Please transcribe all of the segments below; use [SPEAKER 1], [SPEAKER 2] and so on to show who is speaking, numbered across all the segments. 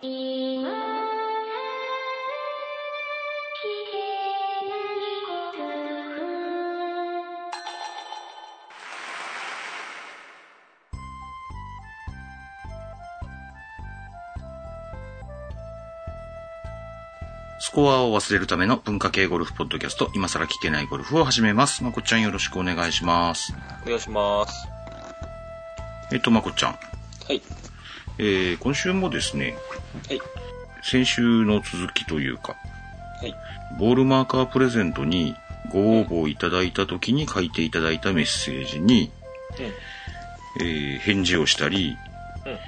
[SPEAKER 1] スコアを忘れるための文化系ゴルフポッドキャスト、今更聞けないゴルフを始めます。まこっちゃんよろしくお願いします。
[SPEAKER 2] お願いします。
[SPEAKER 1] えっと、まこっちゃん。
[SPEAKER 2] はい。
[SPEAKER 1] えー、今週もですね、
[SPEAKER 2] はい。
[SPEAKER 1] 先週の続きというか、
[SPEAKER 2] はい。
[SPEAKER 1] ボールマーカープレゼントにご応募いただいた時に書いていただいたメッセージに、
[SPEAKER 2] うん。
[SPEAKER 1] えー返事をしたり、
[SPEAKER 2] うん。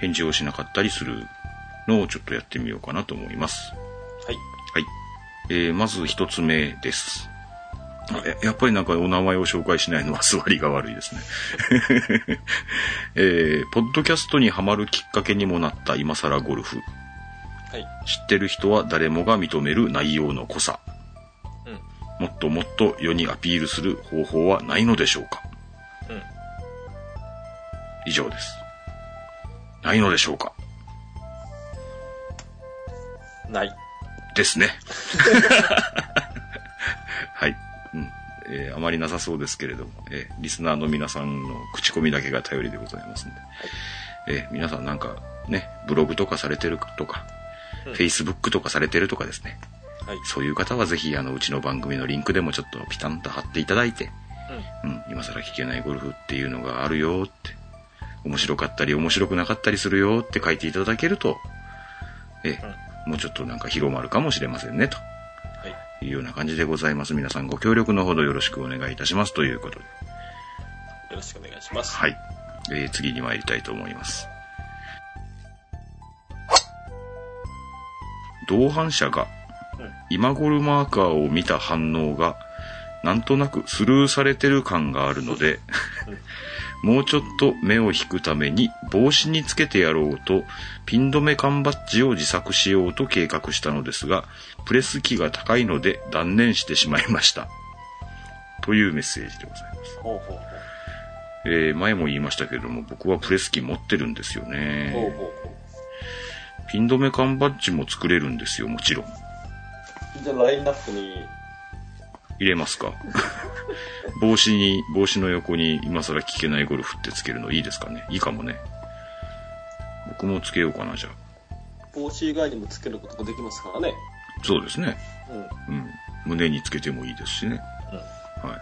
[SPEAKER 1] 返事をしなかったりするのをちょっとやってみようかなと思います。
[SPEAKER 2] はい。
[SPEAKER 1] はい。えー、まず一つ目です。あややっぱりなんかお名前を紹介しないのは座りが悪いですね。えー、ポッドキャストにハマるきっかけにもなった今更ゴルフ。
[SPEAKER 2] はい。
[SPEAKER 1] 知ってる人は誰もが認める内容の濃さ。
[SPEAKER 2] うん。
[SPEAKER 1] もっともっと世にアピールする方法はないのでしょうか
[SPEAKER 2] うん。
[SPEAKER 1] 以上です。ないのでしょうか
[SPEAKER 2] ない。
[SPEAKER 1] ですね。えーあまりなさそうですけれども、えーリスナーの皆さんの口コミだけが頼りでございますんで。えー皆さんなんかね、ブログとかされてるとか、
[SPEAKER 2] うん
[SPEAKER 1] Facebook とかされてるとかですね。
[SPEAKER 2] はい。
[SPEAKER 1] そういう方はぜひ、あの、うちの番組のリンクでもちょっとピタンと貼っていただいて、
[SPEAKER 2] うん。
[SPEAKER 1] うん、今更聞けないゴルフっていうのがあるよって、面白かったり面白くなかったりするよって書いていただけると、ええ、もうちょっとなんか広まるかもしれませんね、と
[SPEAKER 2] はい。
[SPEAKER 1] いうような感じでございます。皆さんご協力のほどよろしくお願いいたしますということで。
[SPEAKER 2] よろしくお願いします。
[SPEAKER 1] はい。えー次に参りたいと思います。同伴者が
[SPEAKER 2] うん。
[SPEAKER 1] 今ゴルマーカーを見た反応がなんとなくスルーされてる感があるので、もうちょっと目を引くために帽子につけてやろうとピン止め缶バッジを自作しようと計画したのですが、プレス機が高いので断念してしまいました。というメッセージでございます。
[SPEAKER 2] ほうほうほ
[SPEAKER 1] えー前も言いましたけれども、僕はプレス機持ってるんですよ
[SPEAKER 2] う。ほう
[SPEAKER 1] ね。
[SPEAKER 2] ほうほ
[SPEAKER 1] ピン止め缶バッジも作れるんですよ、もちろん。
[SPEAKER 2] う。じゃあラインナップに、
[SPEAKER 1] 入れますか？帽子に、帽子の横に今更聞けないゴルフってつけるのいいですかね？いいかもね。僕もつけようかな、じゃあ。
[SPEAKER 2] 帽子以外にもつけることができますからね。
[SPEAKER 1] そうですね。
[SPEAKER 2] うん。
[SPEAKER 1] うん。胸につけてもいいですしね。
[SPEAKER 2] うん。
[SPEAKER 1] はい。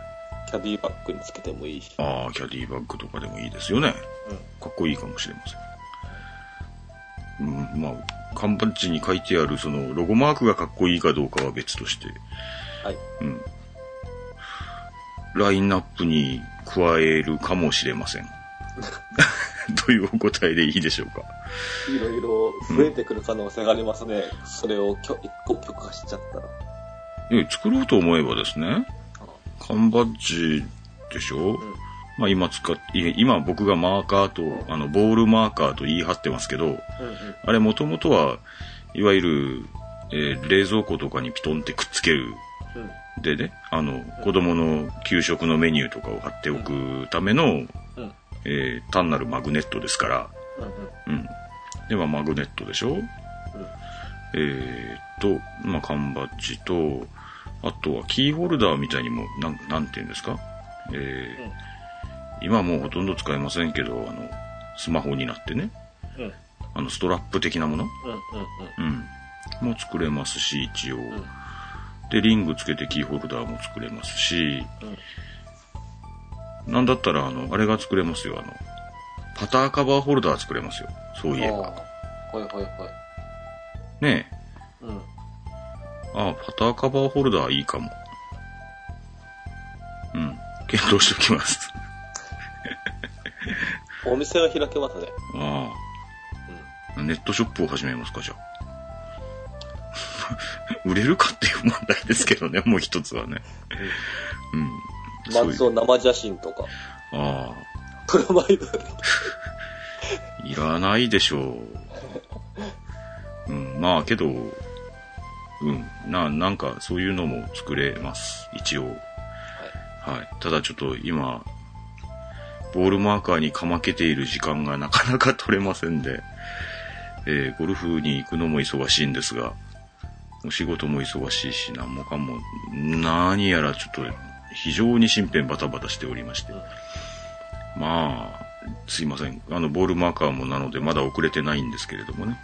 [SPEAKER 2] キャディバッグにつけてもいいし。
[SPEAKER 1] ああ、キャディバッグとかでもいいですよね。
[SPEAKER 2] うん。
[SPEAKER 1] かっこいいかもしれません。うん、まあ、缶バッジに書いてあるそのロゴマークがかっこいいかどうかは別として、
[SPEAKER 2] はい。
[SPEAKER 1] うん。ラインナップに加えるかもしれません。というお答えでいいでしょうか？
[SPEAKER 2] いろいろ増えてくる可能性がありますね。それをきょ一個許可しちゃったら。
[SPEAKER 1] いや作ろうと思えばですね、缶バッジでしょ、
[SPEAKER 2] うん。
[SPEAKER 1] まあ今使っい今僕がマーカーと、あの、ボールマーカーと言い張ってますけど、
[SPEAKER 2] うんうん。
[SPEAKER 1] あれもともとは、いわゆる、えー冷蔵庫とかにピトンってくっつける。
[SPEAKER 2] うん。
[SPEAKER 1] でね、あの、子供の給食のメニューとかを貼っておくための、
[SPEAKER 2] うん。
[SPEAKER 1] えー単なるマグネットですから、
[SPEAKER 2] うん。
[SPEAKER 1] うん。で、まあマグネットでしょ？えーっと、まあ缶バッジと、あとはキーホルダーみたいにも、なん、なんていうんですか？えー
[SPEAKER 2] うん
[SPEAKER 1] 今もうほとんど使えませんけど、あの、スマホになってね。あの、ストラップ的なもの？
[SPEAKER 2] うん。
[SPEAKER 1] も作れますし、一応。
[SPEAKER 2] ん
[SPEAKER 1] で、リングつけてキーホルダーも作れますし、
[SPEAKER 2] うん。
[SPEAKER 1] なんだったら、あの、あれが作れますよ、あの、パターカバーホルダー作れますよ。そういえば。
[SPEAKER 2] はいはいはい。
[SPEAKER 1] ねえ。
[SPEAKER 2] うん。
[SPEAKER 1] ああ、パターカバーホルダーいいかも。うん。検討しておきます。
[SPEAKER 2] お店が開けますね。
[SPEAKER 1] ああ。ネットショップを始めますか、じゃあ。売れるかっていう問題ですけどね、もう一つはね。うん。
[SPEAKER 2] 松尾生写真とか、
[SPEAKER 1] ああ。
[SPEAKER 2] プロマイド。
[SPEAKER 1] いらないでしょう。うん、まあけど、うん、な、なんかそういうのも作れます、一応。はい。ただちょっと今、ボールマーカーにかまけている時間がなかなか取れませんで、えーゴルフに行くのも忙しいんですが、お仕事も忙しいし、何もかも、何やらちょっと非常に身辺バタバタしておりまして。まあ、すいません。あの、ボールマーカーもなのでまだ遅れてないんですけれどもね。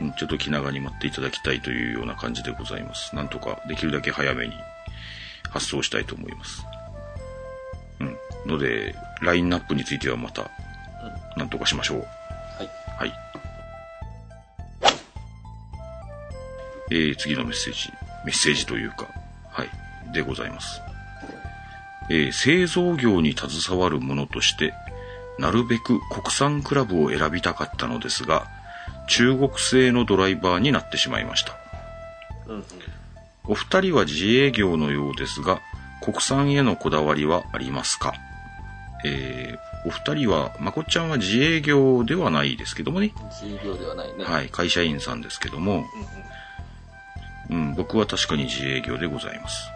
[SPEAKER 2] うん
[SPEAKER 1] うんちょっと気長に待っていただきたいというような感じでございます。なんとかできるだけ早めに発送したいと思います。うん。ので、ラインナップについてはまた、なんとかしましょう。えー、次のメッセージ。メッセージというか、はい。でございます。えー、製造業に携わる者として、なるべく国産クラブを選びたかったのですが、中国製のドライバーになってしまいました。
[SPEAKER 2] うんうん。
[SPEAKER 1] お二人は自営業のようですが、国産へのこだわりはありますか？えー、お二人は、まこっちゃんは自営業ではないですけどもね。
[SPEAKER 2] 自営業ではないね。い。
[SPEAKER 1] はい、会社員さんですけども、
[SPEAKER 2] うんうん。
[SPEAKER 1] うん、僕は確かに自営業でございます。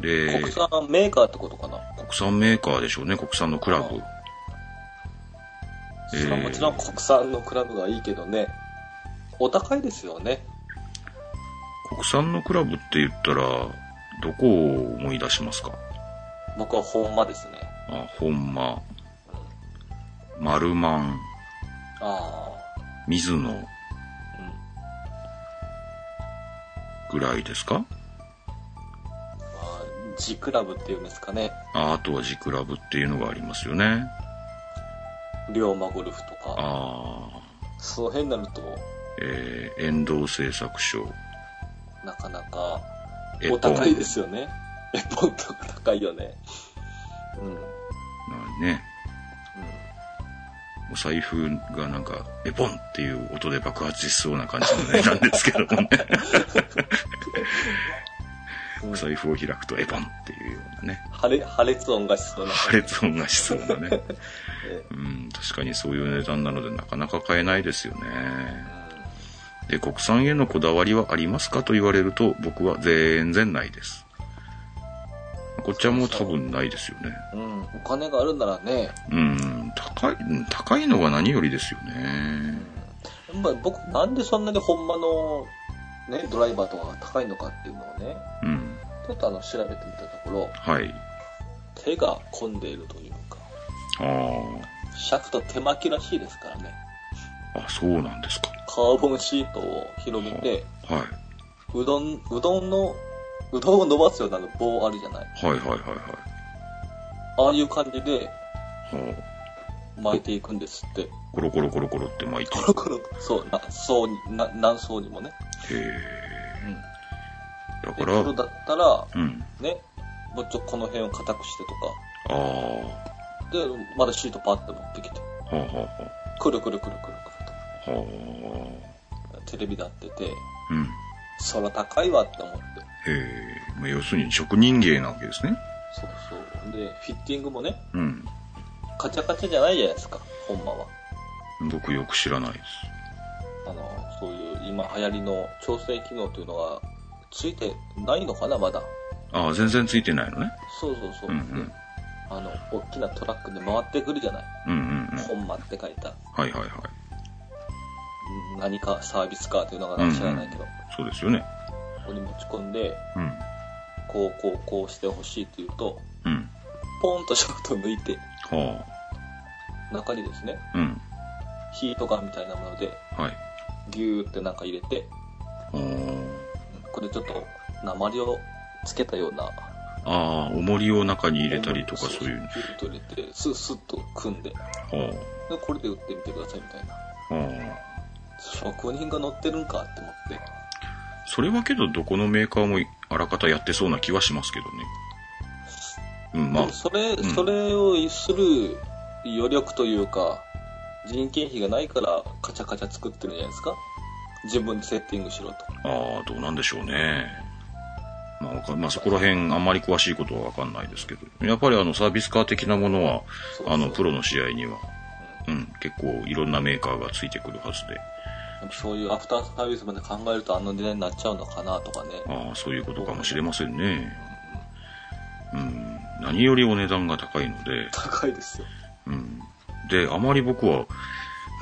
[SPEAKER 1] で、
[SPEAKER 2] 国産メーカーってことかな？
[SPEAKER 1] 国産メーカーでしょうね、国産のクラブ。えー
[SPEAKER 2] もちろん国産のクラブがいいけどね。お高いですよね。
[SPEAKER 1] 国産のクラブって言ったら、どこを思い出しますか？
[SPEAKER 2] 僕は本間ですね。
[SPEAKER 1] あ、本間、マルマン、
[SPEAKER 2] あ
[SPEAKER 1] 水野ぐらいですか？
[SPEAKER 2] まあ、G クラブっていうんですかね。
[SPEAKER 1] ああとはジクラブっていうのがありますよね。
[SPEAKER 2] 龍馬ゴルフとか。
[SPEAKER 1] ああ、
[SPEAKER 2] その辺になると、
[SPEAKER 1] えー、遠藤製作所、
[SPEAKER 2] なかなか、お高いですよね。エポンとか高いよね。うん。うん。
[SPEAKER 1] まあね、お財布がなんか、エポンっていう音で爆発しそうな感じの値段ですけどもね。
[SPEAKER 2] うん
[SPEAKER 1] お財布を開くとエポンっていうようなね。
[SPEAKER 2] 破裂破裂音がしそうな。
[SPEAKER 1] 破裂音がしそうなね。
[SPEAKER 2] え
[SPEAKER 1] うん、確かにそういう値段なのでなかなか買えないですよね。
[SPEAKER 2] う
[SPEAKER 1] で、国産へのこだわりはありますかと言われると、僕は全然ないです。こっちはもう多分ないですよね。
[SPEAKER 2] ん。うん。お金があるならね、
[SPEAKER 1] うん、高い、うん高いのが何よりですよね。
[SPEAKER 2] まあ、僕、なんでそんなに本間の、ね、ドライバーとかが高いのかっていうのをね、
[SPEAKER 1] うん。
[SPEAKER 2] ちょっとあの、調べてみたところ、
[SPEAKER 1] はい。
[SPEAKER 2] 手が込んでいるというか、
[SPEAKER 1] あ
[SPEAKER 2] シャフト手巻きらしいですからね。
[SPEAKER 1] あ、あ、そうなんですか。
[SPEAKER 2] カーボンシートを広げて、
[SPEAKER 1] は
[SPEAKER 2] うどん、うどんの、うどんを伸ばすような棒あるじゃない？
[SPEAKER 1] い。はいはいはいはい。
[SPEAKER 2] ああいう感じで
[SPEAKER 1] は
[SPEAKER 2] 巻いていくんですって。
[SPEAKER 1] あ、コロコロコロコロって巻いて
[SPEAKER 2] コ。ロコロ、そう、な層に、な何層にもね。
[SPEAKER 1] へ
[SPEAKER 2] うん。
[SPEAKER 1] え。だ
[SPEAKER 2] で、
[SPEAKER 1] から、
[SPEAKER 2] プロだったら、
[SPEAKER 1] うん。
[SPEAKER 2] ね、もうちょっとこの辺を硬くしてとか、
[SPEAKER 1] ああ、
[SPEAKER 2] で、まだシートパッて持ってきて、
[SPEAKER 1] はあは
[SPEAKER 2] くるくるくるくるくる
[SPEAKER 1] あはあ。はあ。
[SPEAKER 2] と、テレビだってて、
[SPEAKER 1] うん。
[SPEAKER 2] そら高いわって思って。
[SPEAKER 1] へえ。まあ、要するに職人芸なわけですね。
[SPEAKER 2] そうそう。で、フィッティングもね、
[SPEAKER 1] うん。
[SPEAKER 2] カチャカチャじゃないじゃないですか、本間は。
[SPEAKER 1] 僕よく知らないです。
[SPEAKER 2] あの、そういう今流行りの調整機能というのがついてないのかな、まだ。
[SPEAKER 1] ああ、全然ついてないのね。
[SPEAKER 2] そうそうそう。
[SPEAKER 1] うんうん
[SPEAKER 2] であの、大きなトラックで回ってくるじゃない。
[SPEAKER 1] うんうんうん。
[SPEAKER 2] 本間って書いた。
[SPEAKER 1] はいはいはい。
[SPEAKER 2] うん何かサービスカーというのが知らないけど、
[SPEAKER 1] そうですよね。
[SPEAKER 2] ここに持ち込んで、
[SPEAKER 1] うん。
[SPEAKER 2] こうこうこうしてほしいというと、
[SPEAKER 1] うん。
[SPEAKER 2] ポンとシャフト抜いて、
[SPEAKER 1] は
[SPEAKER 2] 中にですね、
[SPEAKER 1] あ。うん。
[SPEAKER 2] ヒートガンみたいなもので、
[SPEAKER 1] はい。
[SPEAKER 2] ギューってなんか入れて、これちょっと鉛をつけたような、
[SPEAKER 1] ああ、重りを中に入れたりとかそういう。
[SPEAKER 2] ギューッと入れて、スッスッと組んで、
[SPEAKER 1] は
[SPEAKER 2] でこれで打ってみてくださいみたいな。
[SPEAKER 1] あ。はあ。
[SPEAKER 2] 職人が乗ってるんかって思って。
[SPEAKER 1] それはけどどこのメーカーもあらかたやってそうな気はしますけどね。うん、まあ。
[SPEAKER 2] それ、
[SPEAKER 1] ん。
[SPEAKER 2] それをする余力というか、人件費がないからカチャカチャ作ってるんじゃないですか。自分でセッティングしろと。
[SPEAKER 1] ああ、どうなんでしょうね。まあまあそこら辺あんまり詳しいことはわかんないですけど、やっぱりあのサービスカー的なものは、
[SPEAKER 2] そうそう。
[SPEAKER 1] あのプロの試合には、うん、結構いろんなメーカーがついてくるはずで、
[SPEAKER 2] そういうアフターサービスまで考えるとあの値段になっちゃうのかなとかね。
[SPEAKER 1] ああ、そういうことかもしれませんね。うん、何よりお値段が高いので、
[SPEAKER 2] 高いですよ。
[SPEAKER 1] うん。で、あまり僕は、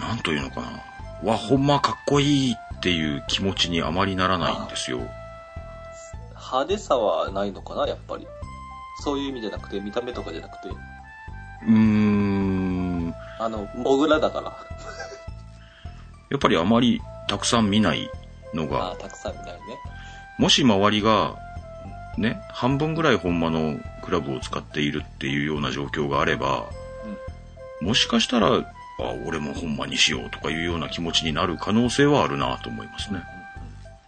[SPEAKER 1] なんというのかな、わ、ほんまかっこいいっていう気持ちにあまりならないんですよ。
[SPEAKER 2] 派手さはないのかな、やっぱり。そういう意味じゃなくて、見た目とかじゃなくて、
[SPEAKER 1] うーん。
[SPEAKER 2] あの、モグラだから。
[SPEAKER 1] やっぱりあまりたくさん見ないの
[SPEAKER 2] あ
[SPEAKER 1] が
[SPEAKER 2] あ、、たくさん見ないね。
[SPEAKER 1] もし周りが、ね、半分ぐらい本間のクラブを使っているっていうような状況があれば、もしかしたら、あ、俺も本間にしようとかいうような気持ちになる可能性はあるなと思いますね。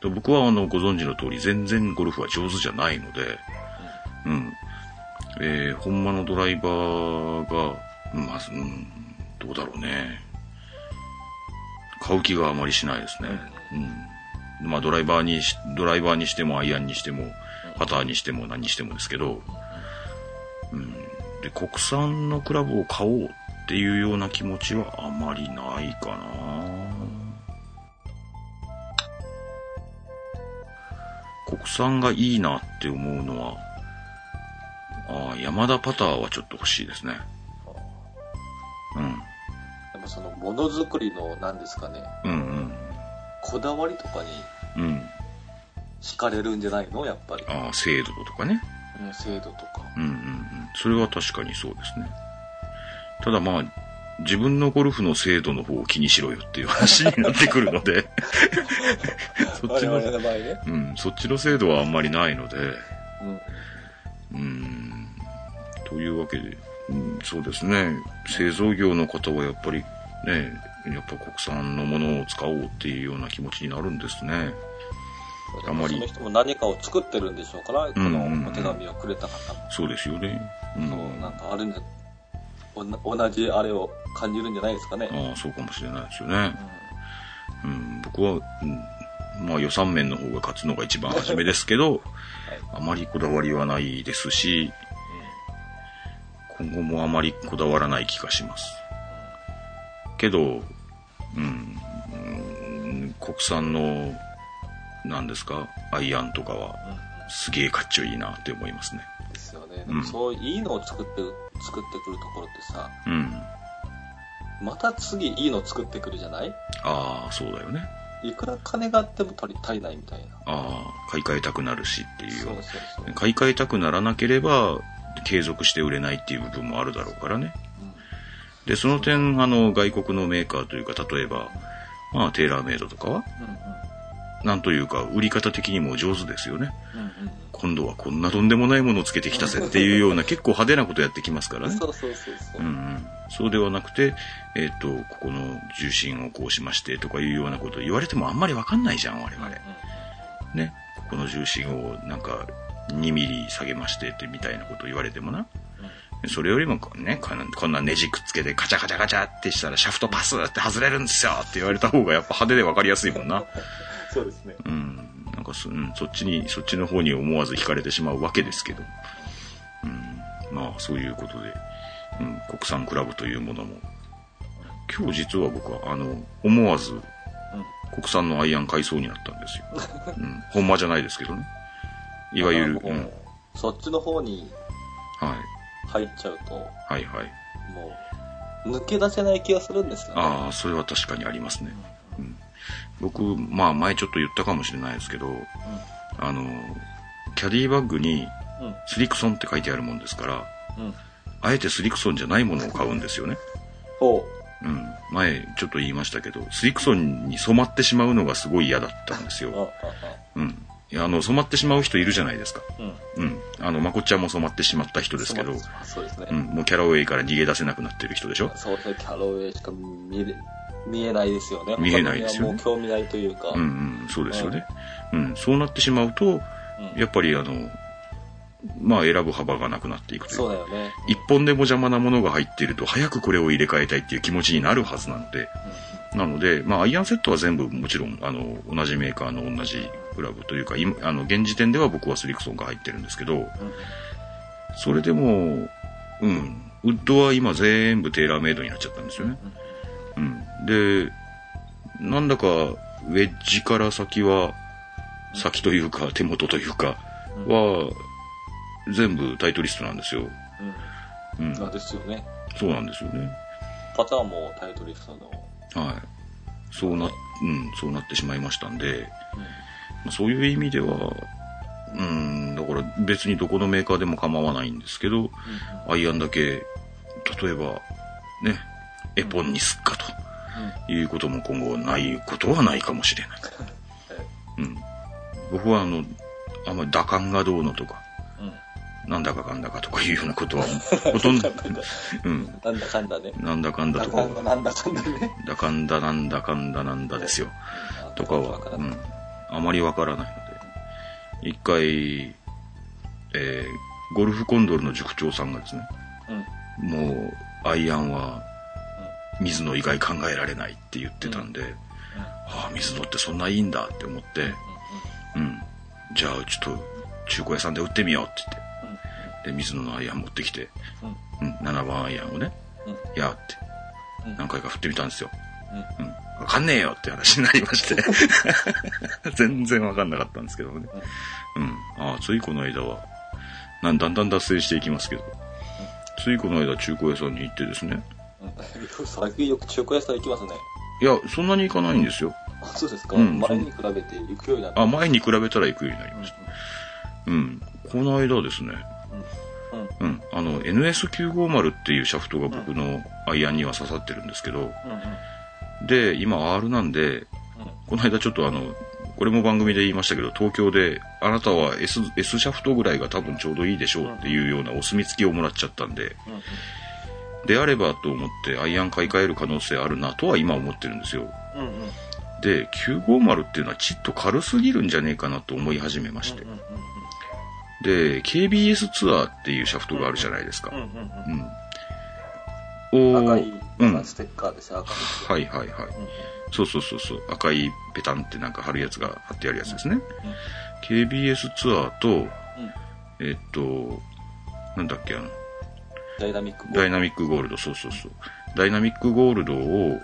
[SPEAKER 1] で僕はあの、ご存知の通り全然ゴルフは上手じゃないので、うん。えー、本間のドライバーが、まず、うん、どうだろうね。買う気があまりしないですね。うん。まあドライバーにし、ドライバーにしてもアイアンにしても、パターにしても何にしてもですけど、うん。で、国産のクラブを買おうっていうような気持ちはあまりないかな国産がいいなって思うのは、ああ、山田パターはちょっと欲しいですね。うん。
[SPEAKER 2] その、ものづくりの、何ですかね、
[SPEAKER 1] うん
[SPEAKER 2] こだわりとかに
[SPEAKER 1] うん。うん。
[SPEAKER 2] 惹かれるんじゃないの？やっぱり。
[SPEAKER 1] ああ、精度とかね。
[SPEAKER 2] うん精度とか。
[SPEAKER 1] うんうんうん。それは確かにそうですね。ただまあ、自分のゴルフの精度の方を気にしろよっていう話になってくるので、そっちの、
[SPEAKER 2] ね。
[SPEAKER 1] うん、そっちの精度はあんまりないので、
[SPEAKER 2] うん。
[SPEAKER 1] うん、というわけで、うん、そうですね、製造業の方はやっぱりね、やっぱ国産のものを使おうっていうような気持ちになるんですね。あまり
[SPEAKER 2] その人も何かを作ってるんでしょうから、こ
[SPEAKER 1] うんうんうん
[SPEAKER 2] のお手紙をくれた方も。
[SPEAKER 1] そうですよね。うん、
[SPEAKER 2] そう、なんかあるんじゃ、おな同じあれを感じるんじゃないですかね。
[SPEAKER 1] ああ、そうかもしれないですよね。うん、僕は、うん、まあ予算面の方が勝つのが一番初めですけど、あまりこだわりはないですし、今後もあまりこだわらない気がします。けど、うん、うん国産の、何ですか、アイアンとかは、すげえかっちょいいなって思いますね。
[SPEAKER 2] うんですよね。
[SPEAKER 1] うん
[SPEAKER 2] そう、いいのを作って、作ってくるところってさ、
[SPEAKER 1] うん。
[SPEAKER 2] また次いいの作ってくるじゃない？
[SPEAKER 1] ああ、そうだよね。
[SPEAKER 2] いくら金があっても足り足りないみたいな。
[SPEAKER 1] ああ、買い替えたくなるしっていう
[SPEAKER 2] そうそうそう。
[SPEAKER 1] 買い替えたくならなければ継続して売れないっていう部分もあるだろうからね。で、その点、あの、外国のメーカーというか、例えば、まあ、テーラーメイドとかは、
[SPEAKER 2] うんうん
[SPEAKER 1] なんというか、売り方的にも上手ですよね。
[SPEAKER 2] うんうん
[SPEAKER 1] 今度はこんなとんでもないものをつけてきたぜ っていうような、結構派手なことやってきますからね。
[SPEAKER 2] そうそうそうそう。
[SPEAKER 1] うんうん。そうではなくて、えっ、と、ここの重心をこうしましてとかいうようなことを言われてもあんまりわかんないじゃん、我々。ね。ここの重心をなんか2ミリ下げましてってみたいなことを言われてもな。それよりもね、こんなこんなネジくっつけてカチャカチャカチャってしたらシャフトパスって外れるんですよって言われた方がやっぱ派手でわかりやすいもんな。
[SPEAKER 2] そうですね。
[SPEAKER 1] うん。なんかそ,、うん、そっちに、そっちの方に思わず惹かれてしまうわけですけど。うん。まあそういうことで、うん、国産クラブというものも。今日実は僕はあの、思わず国産のアイアン買いそうになったんですよ。うん。ほんまじゃないですけどね。いわゆる、うん。はい。
[SPEAKER 2] そっちの方に入っちゃうと、
[SPEAKER 1] はいはい。
[SPEAKER 2] もう、抜け出せない気がするんですよね。
[SPEAKER 1] ああ、それは確かにありますね。うん、僕、まあ前ちょっと言ったかもしれないですけど、あの、キャディバッグに
[SPEAKER 2] うん。
[SPEAKER 1] スリクソンって書いてあるもんですから、
[SPEAKER 2] うん。うん。
[SPEAKER 1] あえてスリクソンじゃないものを買うんですよね。
[SPEAKER 2] ほ
[SPEAKER 1] うん。前ちょっと言いましたけど、スリクソンに染まってしまうのがすごい嫌だったんですよ。
[SPEAKER 2] あ、
[SPEAKER 1] うん。あの、染まってしまう人いるじゃないですか。
[SPEAKER 2] あ、うん。
[SPEAKER 1] うん。あの、まこっちゃんも染まってしまった人ですけど、
[SPEAKER 2] そうですね。
[SPEAKER 1] うん。もうキャラウェイから逃げ出せなくなってる人でしょ
[SPEAKER 2] そうですね、キャロウェイしか見れ、見えないですよね。
[SPEAKER 1] 見えないですよね
[SPEAKER 2] もう興味ないというか。
[SPEAKER 1] うんうん、そうですよね。うん、そうなってしまうと、
[SPEAKER 2] うん
[SPEAKER 1] やっぱりあの、まあ選ぶ幅がなくなっていくというか
[SPEAKER 2] そうだよね。
[SPEAKER 1] 一本でも邪魔なものが入っていると、早くこれを入れ替えたいっていう気持ちになるはずなので、なので、まあ、アイアンセットは全部もちろん、あの、同じメーカーの同じクラブというか、今、あの、現時点では僕はスリクソンが入ってるんですけど、それでも、うん、ウッドは今全部テーラーメイドになっちゃったんですよね。うん。で、なんだか、ウェッジから先は、先というか、手元というか、は、全部タイトリストなんですよ。うん
[SPEAKER 2] うん。。あですよね。
[SPEAKER 1] そうなんですよね。
[SPEAKER 2] パターンもタイトリストの。
[SPEAKER 1] はい。そうな、うん、そうなってしまいましたんで、まあそういう意味では、うん、だから別にどこのメーカーでも構わないんですけど、アイアンだけ、例えば、ね、エポンにすっかということも今後ないことはないかもしれない。うん。僕はあの、あんまり打感がどうのとか、
[SPEAKER 2] うん。うん。
[SPEAKER 1] なんだかかんだかとかいうようなことは、ほとんど、うん。
[SPEAKER 2] なんだかんだね。
[SPEAKER 1] なんだかんだ
[SPEAKER 2] だ
[SPEAKER 1] とか、
[SPEAKER 2] なんだかんだね。
[SPEAKER 1] だかんだなんだかんだなんだですよ。とかは、うん。あまりわからないので。一回、えー、ゴルフコンドルの塾長さんがですね、
[SPEAKER 2] うん。
[SPEAKER 1] もう、アイアンは、水野以外考えられないって言ってたんで、ああ、水野ってそんないいんだって思って、うん。じゃあ、ちょっと、中古屋さんで売ってみようって言って、で、水野のアイアン持ってきて、
[SPEAKER 2] うん。
[SPEAKER 1] うん、7番アイアンをね、
[SPEAKER 2] うん。
[SPEAKER 1] やーって、
[SPEAKER 2] うん
[SPEAKER 1] 何回か振ってみたんですよ。
[SPEAKER 2] うん。
[SPEAKER 1] うん。わかんねえよって話になりまして。全然わかんなかったんですけどね。うん。ああ、ついこの間は、なんだんだん脱線していきますけど、ついこの間中古屋さんに行ってですね、
[SPEAKER 2] うん。最近よく中古屋さん行きますね。
[SPEAKER 1] いや、そんなに行かないんですよ。
[SPEAKER 2] あ、そうですか。
[SPEAKER 1] うん
[SPEAKER 2] 前に比べて行くようになった。
[SPEAKER 1] あ、前に比べたら行くようになりました。うん。この間ですね、
[SPEAKER 2] うん。うん。
[SPEAKER 1] うん。あの、NS950 っていうシャフトが僕のアイアンには刺さってるんですけど、
[SPEAKER 2] うん。うん。
[SPEAKER 1] で、今 R なんで、この間ちょっとあの、これも番組で言いましたけど、東京で、あなたは S, S シャフトぐらいが多分ちょうどいいでしょうっていうようなお墨付きをもらっちゃったんで。であればと思ってアイアン買い替える可能性あるなとは今思ってるんですよ。
[SPEAKER 2] うん。うん。
[SPEAKER 1] で、950っていうのはちっと軽すぎるんじゃねえかなと思い始めまして
[SPEAKER 2] うん。。うん。
[SPEAKER 1] で、KBS ツアーっていうシャフトがあるじゃないですか
[SPEAKER 2] うん。。うん。うん。
[SPEAKER 1] うん。お
[SPEAKER 2] 赤
[SPEAKER 1] ー
[SPEAKER 2] い、
[SPEAKER 1] うん。
[SPEAKER 2] ステッカーですよ、赤い。
[SPEAKER 1] はいはいはい。
[SPEAKER 2] うん。
[SPEAKER 1] そうそうそうそう。赤いペタンってなんか貼るやつが貼ってあるやつですね。KBS ツアーと、
[SPEAKER 2] うん。
[SPEAKER 1] えっと、なんだっけ、あの、
[SPEAKER 2] ダイナミック
[SPEAKER 1] ダイナミックゴールド、そうそうそう。ダイナミックゴールドを、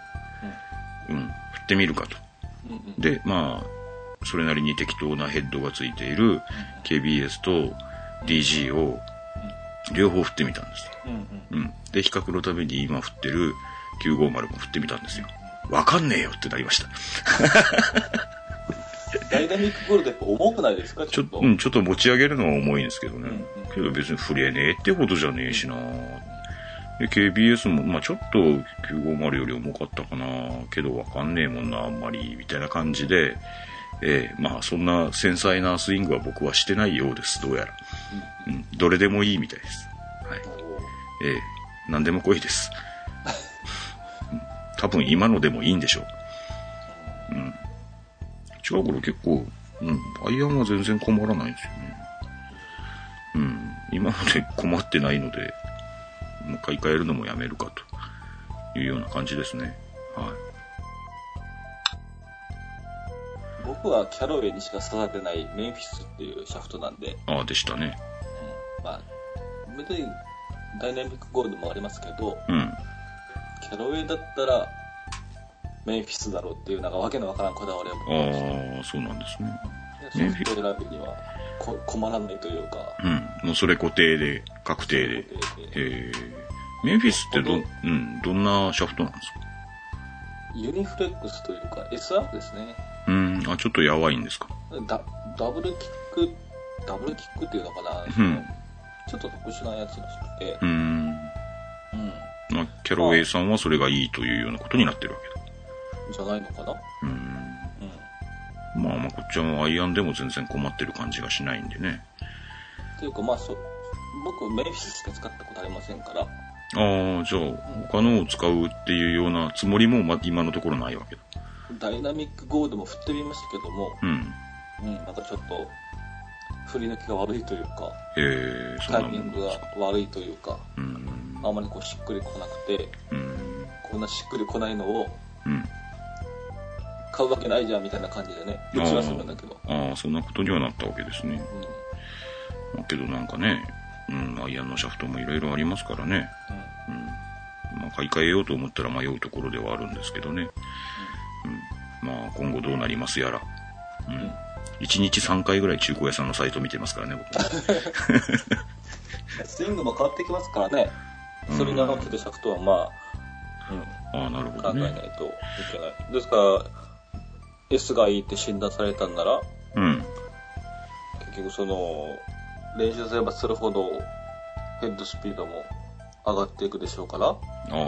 [SPEAKER 1] うん、振ってみるかと。
[SPEAKER 2] うん。うん。
[SPEAKER 1] で、まあ、それなりに適当なヘッドがついている KBS と DG を両方振ってみたんですよ。
[SPEAKER 2] うん。うん。
[SPEAKER 1] うん。で、比較のために今振ってる950も振ってみたんですよ。わかんねえよってなりました。
[SPEAKER 2] ダイナミックゴールドやっぱ重くないですか？
[SPEAKER 1] ちょっと、うん、ちょっと持ち上げるのは重いんですけどね。
[SPEAKER 2] うんうん
[SPEAKER 1] けど別に振れねえってことじゃねえしなで、KBS も、まあちょっと950より重かったかなけどわかんねえもんな、あんまり、みたいな感じで、ええまあそんな繊細なスイングは僕はしてないようです、どうやら。うん、どれでもいいみたいです。はい。ええ何でも来いです。うん多分今のでもいいんでしょう。うん。近頃結構、うん、アイアンは全然困らないんですよね。うん。今まで困ってないので、もう買い替えるのもやめるかというような感じですね。はい。
[SPEAKER 2] 僕はキャロウェイにしか育てないメンフィスっていうシャフトなんで、
[SPEAKER 1] ああ、でしたね。
[SPEAKER 2] うん、まあ、別にダイナミックゴールドもありますけど、
[SPEAKER 1] うん。
[SPEAKER 2] キャロウェイだったらメンフィスだろうっていうなんかわけのわからんこだわりを持ってまして
[SPEAKER 1] ああ、そうなんですね。
[SPEAKER 2] でソフト選びにはこ困らないというか、
[SPEAKER 1] うん。もうそれ固定で、確定で。
[SPEAKER 2] で
[SPEAKER 1] えー、メンフィスってど、うん、どんなシャフトなんですか？
[SPEAKER 2] ユニフレックスというか SR ですね。
[SPEAKER 1] うん、あ、ちょっとやばいんですか？
[SPEAKER 2] ダダブルキック、ダブルキックっていうのかな、
[SPEAKER 1] うん
[SPEAKER 2] ちょっと特殊なやつらしくて、
[SPEAKER 1] うん。
[SPEAKER 2] うん、
[SPEAKER 1] まあ、キャロウェイさんはそれがいいというようなことになってるわけだ。
[SPEAKER 2] じゃないのかな？
[SPEAKER 1] うん。
[SPEAKER 2] うん。
[SPEAKER 1] まあまあ、こっちはアイアンでも全然困ってる感じがしないんでね。
[SPEAKER 2] っていうかまあそ、僕メンフィスしか使ったことありませんから、
[SPEAKER 1] ああ、じゃあ、他のを使うっていうようなつもりも、ま、今のところないわけだ。
[SPEAKER 2] ダイナミックゴールドも振ってみましたけども、
[SPEAKER 1] うん。
[SPEAKER 2] うん、なんかちょっと、振り抜きが悪いというか、
[SPEAKER 1] えー、
[SPEAKER 2] タイミングが。悪いというか、
[SPEAKER 1] うん。
[SPEAKER 2] あんまりこうしっくりこなくて、
[SPEAKER 1] うん。
[SPEAKER 2] こんなしっくりこないのを
[SPEAKER 1] うん。
[SPEAKER 2] 買うわけないじゃんみたいな感じでね、うちはするんだけど。
[SPEAKER 1] ああ、そんなことにはなったわけですね。
[SPEAKER 2] うん。
[SPEAKER 1] まあけどなんかね、うん、アイアンのシャフトもいろいろありますからね。
[SPEAKER 2] うん。
[SPEAKER 1] うん。まあ、買い替えようと思ったら迷うところではあるんですけどね。うん。まあ、今後どうなりますやら。う
[SPEAKER 2] うん
[SPEAKER 1] ん。1日3回ぐらい中古屋さんのサイト見てますからね、僕。
[SPEAKER 2] スイングも変わってきますからね。それに合わせてシャフトはまあ、うん。
[SPEAKER 1] ああ、なるほど
[SPEAKER 2] 考えない
[SPEAKER 1] ね。
[SPEAKER 2] といけない。ですから、S がいいって診断されたんなら、
[SPEAKER 1] うん。
[SPEAKER 2] 結局その、練習すればするほど、ヘッドスピードも上がっていくでしょうから、
[SPEAKER 1] あ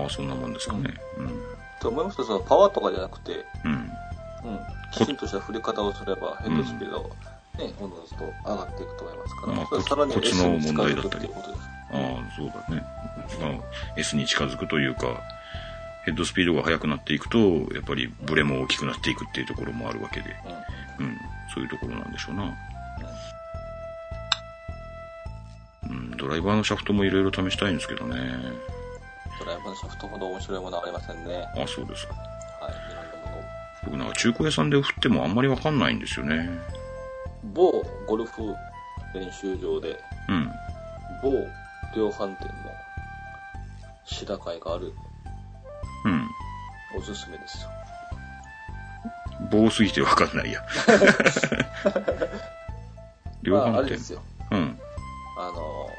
[SPEAKER 1] あ、そんなもんですかね。うん。
[SPEAKER 2] と思いますと、そのパワーとかじゃなくて、
[SPEAKER 1] うん。
[SPEAKER 2] うん、きちんとした振り方をすれば、ヘッドスピード、ね、おのずと上がっていくと思いますから、
[SPEAKER 1] まあ
[SPEAKER 2] それさらに
[SPEAKER 1] コツ
[SPEAKER 2] S
[SPEAKER 1] の
[SPEAKER 2] に近づく
[SPEAKER 1] 問題だったり
[SPEAKER 2] っていうことです。
[SPEAKER 1] ああ、そうだね。まあ、S に近づくというか、ヘッドスピードが速くなっていくと、やっぱりブレも大きくなっていくっていうところもあるわけで、
[SPEAKER 2] うん。
[SPEAKER 1] うん、そういうところなんでしょうな。うん、ドライバーのシャフトもいろいろ試したいんですけどね。
[SPEAKER 2] ドライバーのシャフトほど面白いものはありませんね。はい。
[SPEAKER 1] あそうですか。
[SPEAKER 2] いろんなものを。
[SPEAKER 1] 僕なんか中古屋さんで振ってもあんまりわかんないんですよね。
[SPEAKER 2] 某ゴルフ練習場で、
[SPEAKER 1] うん。
[SPEAKER 2] 某量販店の白貝がある
[SPEAKER 1] うん。
[SPEAKER 2] おすすめですよ。
[SPEAKER 1] 棒すぎてわかんないや。量
[SPEAKER 2] まあ、あ
[SPEAKER 1] 販店
[SPEAKER 2] れです。よ。
[SPEAKER 1] うん。
[SPEAKER 2] あの、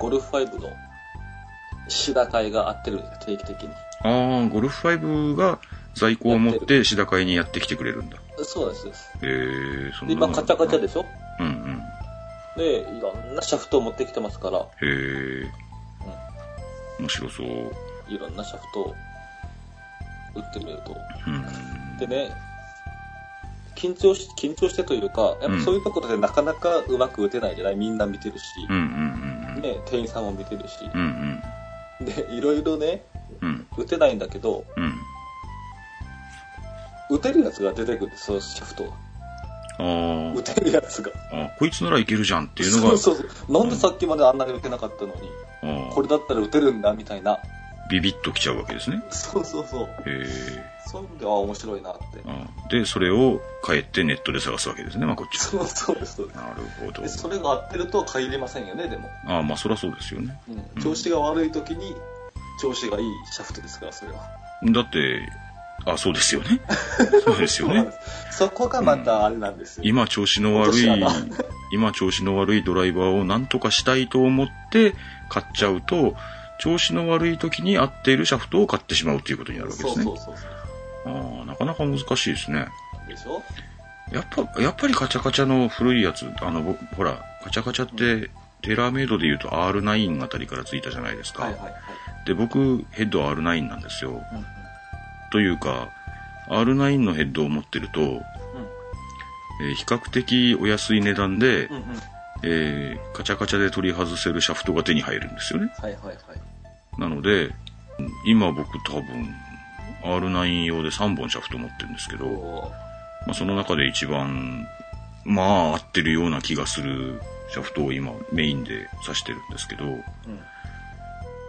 [SPEAKER 2] ゴルフ5の白貝が合ってるんですよ、定期的に。
[SPEAKER 1] ああ、ゴルフ5が在庫を持ってシダ会にやってきてくれるんだ。
[SPEAKER 2] そうです。です
[SPEAKER 1] へえ、そん
[SPEAKER 2] で、
[SPEAKER 1] な
[SPEAKER 2] 今カチャカチャでしょ？
[SPEAKER 1] うんうん。
[SPEAKER 2] で、いろんなシャフトを持ってきてますから、
[SPEAKER 1] へえ、面白そう。
[SPEAKER 2] いろんなシャフトを打ってみると。
[SPEAKER 1] うん。
[SPEAKER 2] でね、緊張し、緊張してというか、やっぱそういうところでなかなかうまく打てないじゃない？みんな見てるし、
[SPEAKER 1] うんうん
[SPEAKER 2] ね、店員さんも見てるし
[SPEAKER 1] うん。うんうん。
[SPEAKER 2] で、いろいろね、
[SPEAKER 1] うん。
[SPEAKER 2] 打てないんだけど、
[SPEAKER 1] うん。
[SPEAKER 2] 打てるやつが出てくるんです、そのシャフトが。
[SPEAKER 1] あ
[SPEAKER 2] 打てるやつが。
[SPEAKER 1] あ、あこいつならいけるじゃんっていうのが、
[SPEAKER 2] そうそうそう。なんでさっきまであんなに打てなかったのに、これだったら打てるんだ、みたいな。
[SPEAKER 1] ビビッときちゃうわけですね。
[SPEAKER 2] そうそうそう。
[SPEAKER 1] へえ。
[SPEAKER 2] そういうのでは面白いなって。
[SPEAKER 1] ああで、それを帰ってネットで探すわけですね、まあこっちは。
[SPEAKER 2] そうそうです、そうです。
[SPEAKER 1] なるほど
[SPEAKER 2] で。それが合ってるとは限りませんよね、でも。
[SPEAKER 1] ああ、まあそりゃそうですよね。
[SPEAKER 2] うん、調子が悪い時に、調子がいいシャフトですから、それは。
[SPEAKER 1] だって、あ、そうですよね。そうですよね。
[SPEAKER 2] そこがまたあれなんですよ。
[SPEAKER 1] 今調子の悪い 今調子の悪いドライバーを何とかしたいと思って買っちゃうと、調子の悪い時に合っているシャフトを買ってしまうということになるわけですね。
[SPEAKER 2] そうそうそうそ
[SPEAKER 1] ああ、なかなか難しいですね。
[SPEAKER 2] う。でしょ？
[SPEAKER 1] やっぱ、やっぱりカチャカチャの古いやつ、あの、ぼほら、カチャカチャって、テーラーメイドで言うと R9 あたりからついたじゃないですか。
[SPEAKER 2] はいはいはい。
[SPEAKER 1] で、僕、ヘッド R9 なんですよ。
[SPEAKER 2] うんうん
[SPEAKER 1] というか、R9 のヘッドを持ってると、えー比較的お安い値段で、
[SPEAKER 2] うんうん。
[SPEAKER 1] えーカチャカチャで取り外せるシャフトが手に入るんですよね。
[SPEAKER 2] はいはいはい。
[SPEAKER 1] なので、今僕多分、R9 用で3本シャフト持ってるんですけど、
[SPEAKER 2] お
[SPEAKER 1] まあ、その中で一番、まあ合ってるような気がするシャフトを今メインで刺してるんですけど、
[SPEAKER 2] ー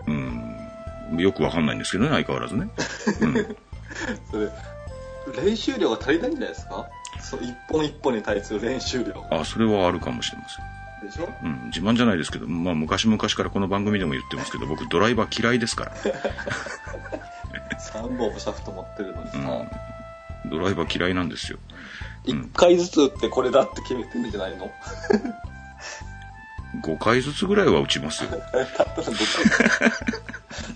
[SPEAKER 2] うん。
[SPEAKER 1] うん、よくわかんないんですけどね、相変わらずね。うん、
[SPEAKER 2] それ、練習量が足りないんじゃないですか？そう、一本一本に対する練習量。
[SPEAKER 1] あ、それはあるかもしれません。
[SPEAKER 2] でしょ？
[SPEAKER 1] うん、自慢じゃないですけど、まあ昔々からこの番組でも言ってますけど、僕ドライバー嫌いですから。
[SPEAKER 2] ?3 本もシャフト持ってるのにさ、
[SPEAKER 1] うん、ドライバー嫌いなんですよ。
[SPEAKER 2] 1回ずつ打ってこれだって決めてるんじゃないの？
[SPEAKER 1] 5回ずつぐらいは打ちますよ。
[SPEAKER 2] たったの5回。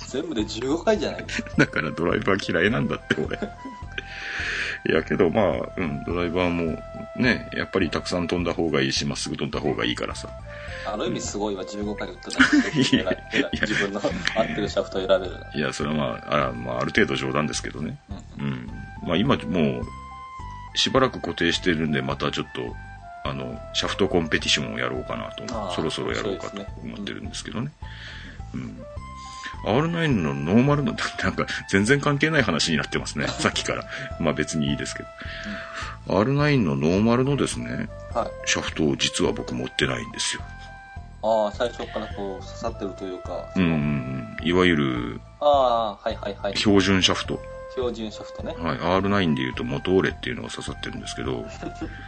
[SPEAKER 2] 全部で15回じゃない？
[SPEAKER 1] だからドライバー嫌いなんだって、俺。いやけど、まあ、うん、ドライバーもね、やっぱりたくさん飛んだ方がいいし、まっすぐ飛んだ方がいいからさ。
[SPEAKER 2] あの意味すごいわ、15回打っただけ自分の合ってるシャフトを選べるな。
[SPEAKER 1] いや、それはまあ、あまあ、ある程度冗談ですけどね。
[SPEAKER 2] うん
[SPEAKER 1] うん。まあ今もう、しばらく固定してるんで、またちょっと、あの、シャフトコンペティションをやろうかなとそろそろやろうかと思ってるんですけどね。うん。R9 のノーマルの、なんか全然関係ない話になってますね。さっきから。まあ別にいいですけど。R9 のノーマルのですね、
[SPEAKER 2] はい。
[SPEAKER 1] シャフトを実は僕持ってないんですよ。
[SPEAKER 2] ああ、最初からこう刺さってるというか、
[SPEAKER 1] うんうんうん。いわゆる
[SPEAKER 2] ああ、はいはいはい。
[SPEAKER 1] 標準シャフト。
[SPEAKER 2] 標準シャフトね。
[SPEAKER 1] はい。R9 で言うと元オレっていうのが刺さってるんですけど、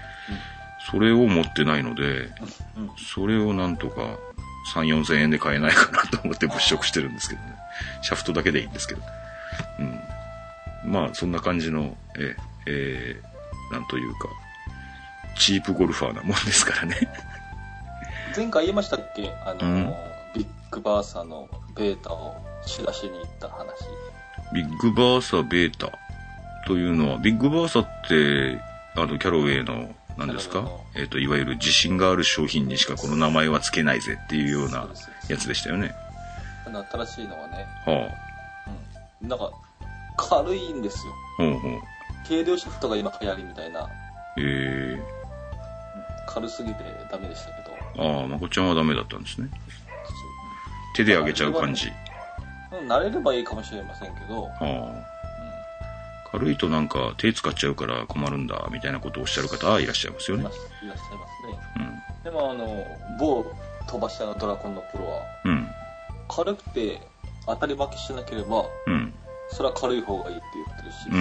[SPEAKER 1] それを持ってないので、
[SPEAKER 2] うん。
[SPEAKER 1] それをなんとか3、4千円で買えないかなと思って物色してるんですけどね。シャフトだけでいいんですけど。うん。まあ、そんな感じの、え、えー、なんというか、チープゴルファーなもんですからね。
[SPEAKER 2] 前回言いましたっけ？あの、
[SPEAKER 1] うん
[SPEAKER 2] ビッグバーサーのベータを仕出しに行った話。
[SPEAKER 1] ビッグバーサベータというのは、ビッグバーサって、あの、キャロウェイの、何ですか？えっ、と、いわゆる自信がある商品にしかこの名前は付けないぜっていうようなやつでしたよね。
[SPEAKER 2] 新しいのはね、
[SPEAKER 1] は
[SPEAKER 2] うん。なんか、軽いんですよ。
[SPEAKER 1] あ。ほうほう。
[SPEAKER 2] 軽量シャフトが今流行りみたいな、
[SPEAKER 1] え
[SPEAKER 2] 軽すぎてダメでしたけど。
[SPEAKER 1] ー、ああ、まこちゃんはダメだったんですね。手で上げちゃう感じ。
[SPEAKER 2] うん、慣れればいいかもしれませんけど、
[SPEAKER 1] はあ。軽いとなんか手使っちゃうから困るんだ、みたいなことをおっしゃる方はいらっしゃいますよね
[SPEAKER 2] いら。っしゃいますね。
[SPEAKER 1] うん。
[SPEAKER 2] でもあの、某飛ばしたのドラコンのプロは、
[SPEAKER 1] うん。
[SPEAKER 2] 軽くて当たり負けしなければ、
[SPEAKER 1] うん。
[SPEAKER 2] それは軽い方がいいって言ってるし、
[SPEAKER 1] うん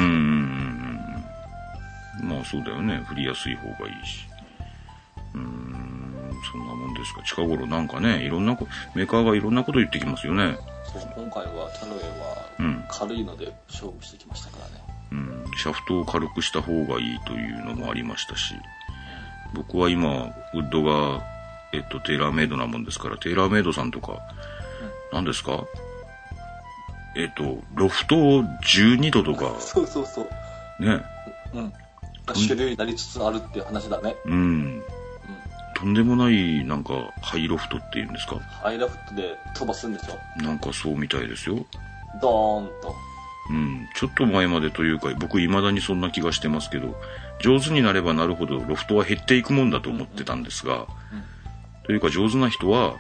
[SPEAKER 1] うん。まあそうだよね。振りやすい方がいいし。うーん、そんなもんですか。近頃なんかね、いろんなこ、メーカーがいろんなこと言ってきますよね。
[SPEAKER 2] そう今回はキャロウェイ
[SPEAKER 1] うん
[SPEAKER 2] は軽いので勝負してきましたからね。
[SPEAKER 1] うん。シャフトを軽くした方がいいというのもありましたし。僕は今、ウッドが、えっと、テーラーメイドなもんですから、テーラーメイドさんとか、何ですか？えっと、ロフトを12度とか、
[SPEAKER 2] そうそうそう。
[SPEAKER 1] ね。
[SPEAKER 2] うん。が主流になりつつあるっていう話だね。
[SPEAKER 1] うん。
[SPEAKER 2] うん。
[SPEAKER 1] とんでもない、なんか、ハイロフトっていうんですか？
[SPEAKER 2] ハイラフトで飛ばすんでしょ？
[SPEAKER 1] なんかそうみたいですよ。
[SPEAKER 2] ドーンと。
[SPEAKER 1] うん。ちょっと前までというか、僕未だにそんな気がしてますけど、上手になればなるほどロフトは減っていくもんだと思ってたんですが、というか上手な人は、